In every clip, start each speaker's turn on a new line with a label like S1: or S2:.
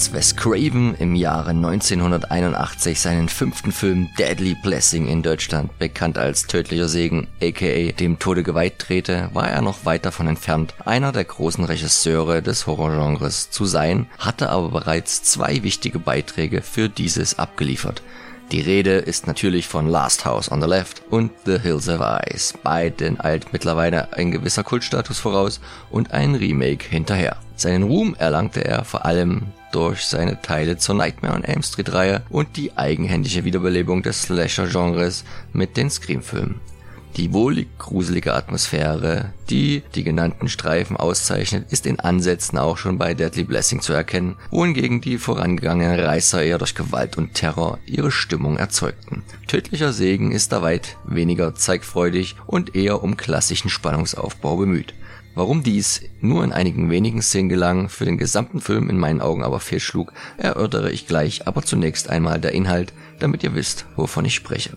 S1: Als Wes Craven im Jahre 1981 seinen fünften Film Deadly Blessing in Deutschland, bekannt als Tödlicher Segen, aka dem Tode geweiht drehte, war er noch weit davon entfernt, einer der großen Regisseure des Horrorgenres zu sein, hatte aber bereits zwei wichtige Beiträge für dieses abgeliefert. Die Rede ist natürlich von Last House on the Left und The Hills of Eyes. Beiden eilt mittlerweile ein gewisser Kultstatus voraus und ein Remake hinterher. Seinen Ruhm erlangte er vor allem durch seine Teile zur Nightmare on Elm Street Reihe und die eigenhändige Wiederbelebung des Slasher-Genres mit den Scream-Filmen. Die wohlig gruselige Atmosphäre, die die genannten Streifen auszeichnet, ist in Ansätzen auch schon bei Deadly Blessing zu erkennen, wohingegen die vorangegangenen Reißer eher durch Gewalt und Terror ihre Stimmung erzeugten. Tödlicher Segen ist da weit weniger zeigfreudig und eher um klassischen Spannungsaufbau bemüht. Warum dies nur in einigen wenigen Szenen gelang, für den gesamten Film in meinen Augen aber fehlschlug, erörtere ich gleich, aber zunächst einmal der Inhalt, damit ihr wisst, wovon ich spreche.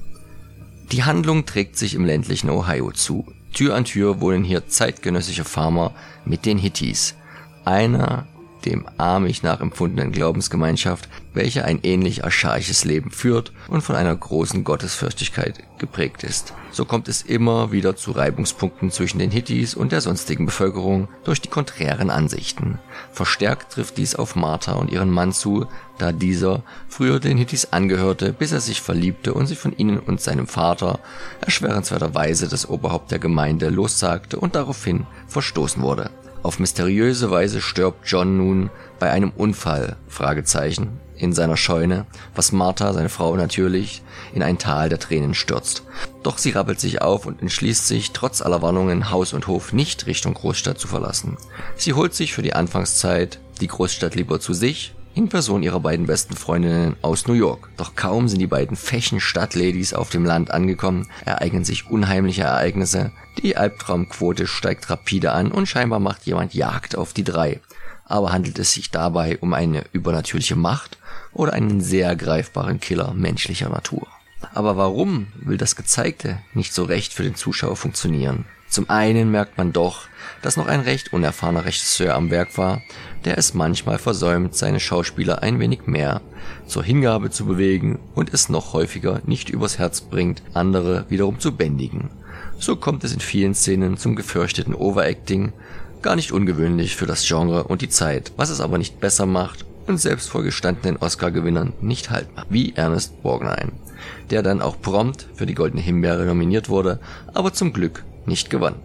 S1: Die Handlung trägt sich im ländlichen Ohio zu. Tür an Tür wohnen hier zeitgenössische Farmer mit den Hittis. Einer dem Amish nachempfundenen Glaubensgemeinschaft, welche ein ähnlich archaisches Leben führt und von einer großen Gottesfürchtigkeit geprägt ist. So kommt es immer wieder zu Reibungspunkten zwischen den Hittis und der sonstigen Bevölkerung durch die konträren Ansichten. Verstärkt trifft dies auf Martha und ihren Mann zu, da dieser früher den Hittis angehörte, bis er sich verliebte und sich von ihnen und seinem Vater erschwerenswerterweise das Oberhaupt der Gemeinde lossagte und daraufhin verstoßen wurde. Auf mysteriöse Weise stirbt John nun bei einem Unfall, in seiner Scheune, was Martha, seine Frau natürlich, in ein Tal der Tränen stürzt. Doch sie rappelt sich auf und entschließt sich, trotz aller Warnungen Haus und Hof nicht Richtung Großstadt zu verlassen. Sie holt sich für die Anfangszeit die Großstadt lieber zu sich in Person ihrer beiden besten Freundinnen aus New York. Doch kaum sind die beiden fechen Stadtladies auf dem Land angekommen, ereignen sich unheimliche Ereignisse. Die Albtraumquote steigt rapide an und scheinbar macht jemand Jagd auf die drei. Aber handelt es sich dabei um eine übernatürliche Macht oder einen sehr greifbaren Killer menschlicher Natur? Aber warum will das Gezeigte nicht so recht für den Zuschauer funktionieren? Zum einen merkt man doch, dass noch ein recht unerfahrener Regisseur am Werk war, der es manchmal versäumt, seine Schauspieler ein wenig mehr zur Hingabe zu bewegen und es noch häufiger nicht übers Herz bringt, andere wiederum zu bändigen. So kommt es in vielen Szenen zum gefürchteten Overacting, gar nicht ungewöhnlich für das Genre und die Zeit, was es aber nicht besser macht und selbst vor gestandenen Oscar-Gewinnern nicht halt macht, wie Ernest Borgnine, der dann auch prompt für die Goldene Himbeere nominiert wurde, aber zum Glück nicht gewann.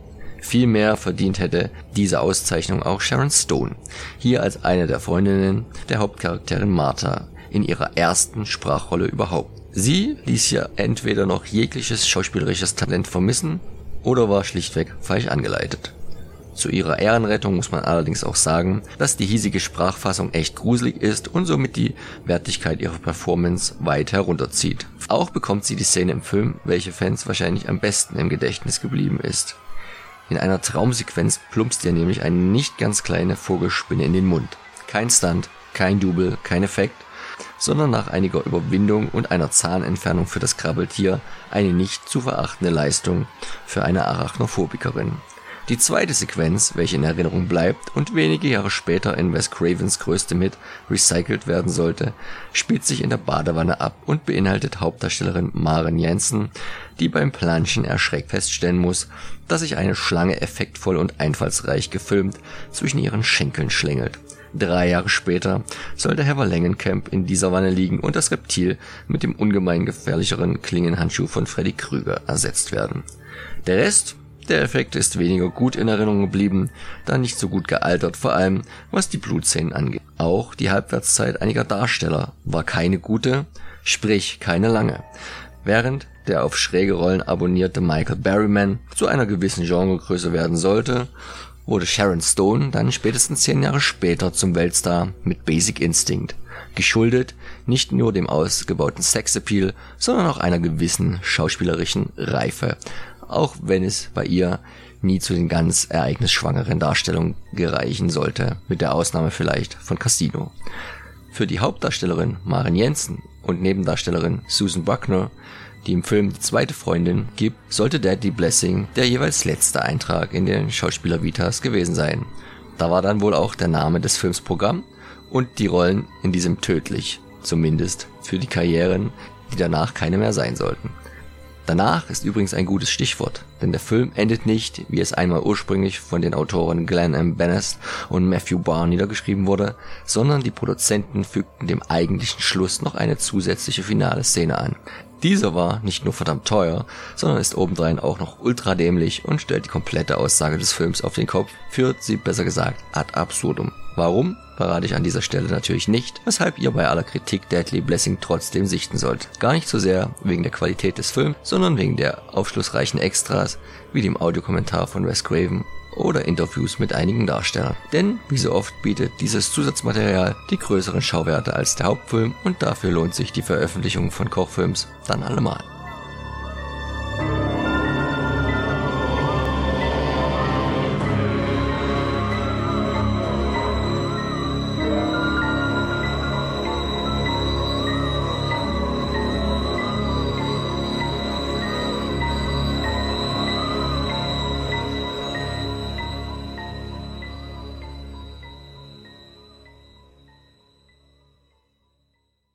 S1: Vielmehr verdient hätte diese Auszeichnung auch Sharon Stone, hier als eine der Freundinnen der Hauptcharakterin Martha in ihrer ersten Sprachrolle überhaupt. Sie ließ hier entweder noch jegliches schauspielerisches Talent vermissen oder war schlichtweg falsch angeleitet. Zu ihrer Ehrenrettung muss man allerdings auch sagen, dass die hiesige Sprachfassung echt gruselig ist und somit die Wertigkeit ihrer Performance weit herunterzieht. Auch bekommt sie die Szene im Film, welche Fans wahrscheinlich am besten im Gedächtnis geblieben ist. In einer Traumsequenz plumpst ihr nämlich eine nicht ganz kleine Vogelspinne in den Mund. Kein Stunt, kein Double, kein Effekt, sondern nach einiger Überwindung und einer Zahnentfernung für das Krabbeltier eine nicht zu verachtende Leistung für eine Arachnophobikerin. Die zweite Sequenz, welche in Erinnerung bleibt und wenige Jahre später in Wes Cravens größtem Hit recycelt werden sollte, spielt sich in der Badewanne ab und beinhaltet Hauptdarstellerin Maren Jensen, die beim Planschen erschreckt feststellen muss, dass sich eine Schlange effektvoll und einfallsreich gefilmt zwischen ihren Schenkeln schlängelt. Drei Jahre später soll der Heather Langenkamp in dieser Wanne liegen und das Reptil mit dem ungemein gefährlicheren Klingenhandschuh von Freddy Krüger ersetzt werden. Der Rest der Effekt ist weniger gut in Erinnerung geblieben, da nicht so gut gealtert, vor allem was die Blutszenen angeht. Auch die Halbwertszeit einiger Darsteller war keine gute, sprich keine lange. Während der auf schräge Rollen abonnierte Michael Berryman zu einer gewissen Genregröße werden sollte, wurde Sharon Stone dann spätestens zehn Jahre später zum Weltstar mit Basic Instinct, geschuldet nicht nur dem ausgebauten Sexappeal, sondern auch einer gewissen schauspielerischen Reife auch wenn es bei ihr nie zu den ganz ereignisschwangeren Darstellungen gereichen sollte, mit der Ausnahme vielleicht von Casino. Für die Hauptdarstellerin Maren Jensen und Nebendarstellerin Susan Buckner, die im Film die zweite Freundin gibt, sollte Deadly Blessing der jeweils letzte Eintrag in den Schauspieler-Vitas gewesen sein. Da war dann wohl auch der Name des Films Programm und die Rollen in diesem tödlich, zumindest für die Karrieren, die danach keine mehr sein sollten. Danach ist übrigens ein gutes Stichwort, denn der Film endet nicht, wie es einmal ursprünglich von den Autoren Glenn M. Benest und Matthew Barr niedergeschrieben wurde, sondern die Produzenten fügten dem eigentlichen Schluss noch eine zusätzliche finale Szene an. Dieser war nicht nur verdammt teuer, sondern ist obendrein auch noch ultra dämlich und stellt die komplette Aussage des Films auf den Kopf, führt sie besser gesagt ad absurdum. Warum? Verrate ich an dieser Stelle natürlich nicht, weshalb ihr bei aller Kritik Deadly Blessing trotzdem sichten sollt. Gar nicht so sehr wegen der Qualität des Films, sondern wegen der aufschlussreichen Extras, wie dem Audiokommentar von Wes Craven oder Interviews mit einigen Darstellern. Denn, wie so oft, bietet dieses Zusatzmaterial die größeren Schauwerte als der Hauptfilm und dafür lohnt sich die Veröffentlichung von Kochfilms dann allemal.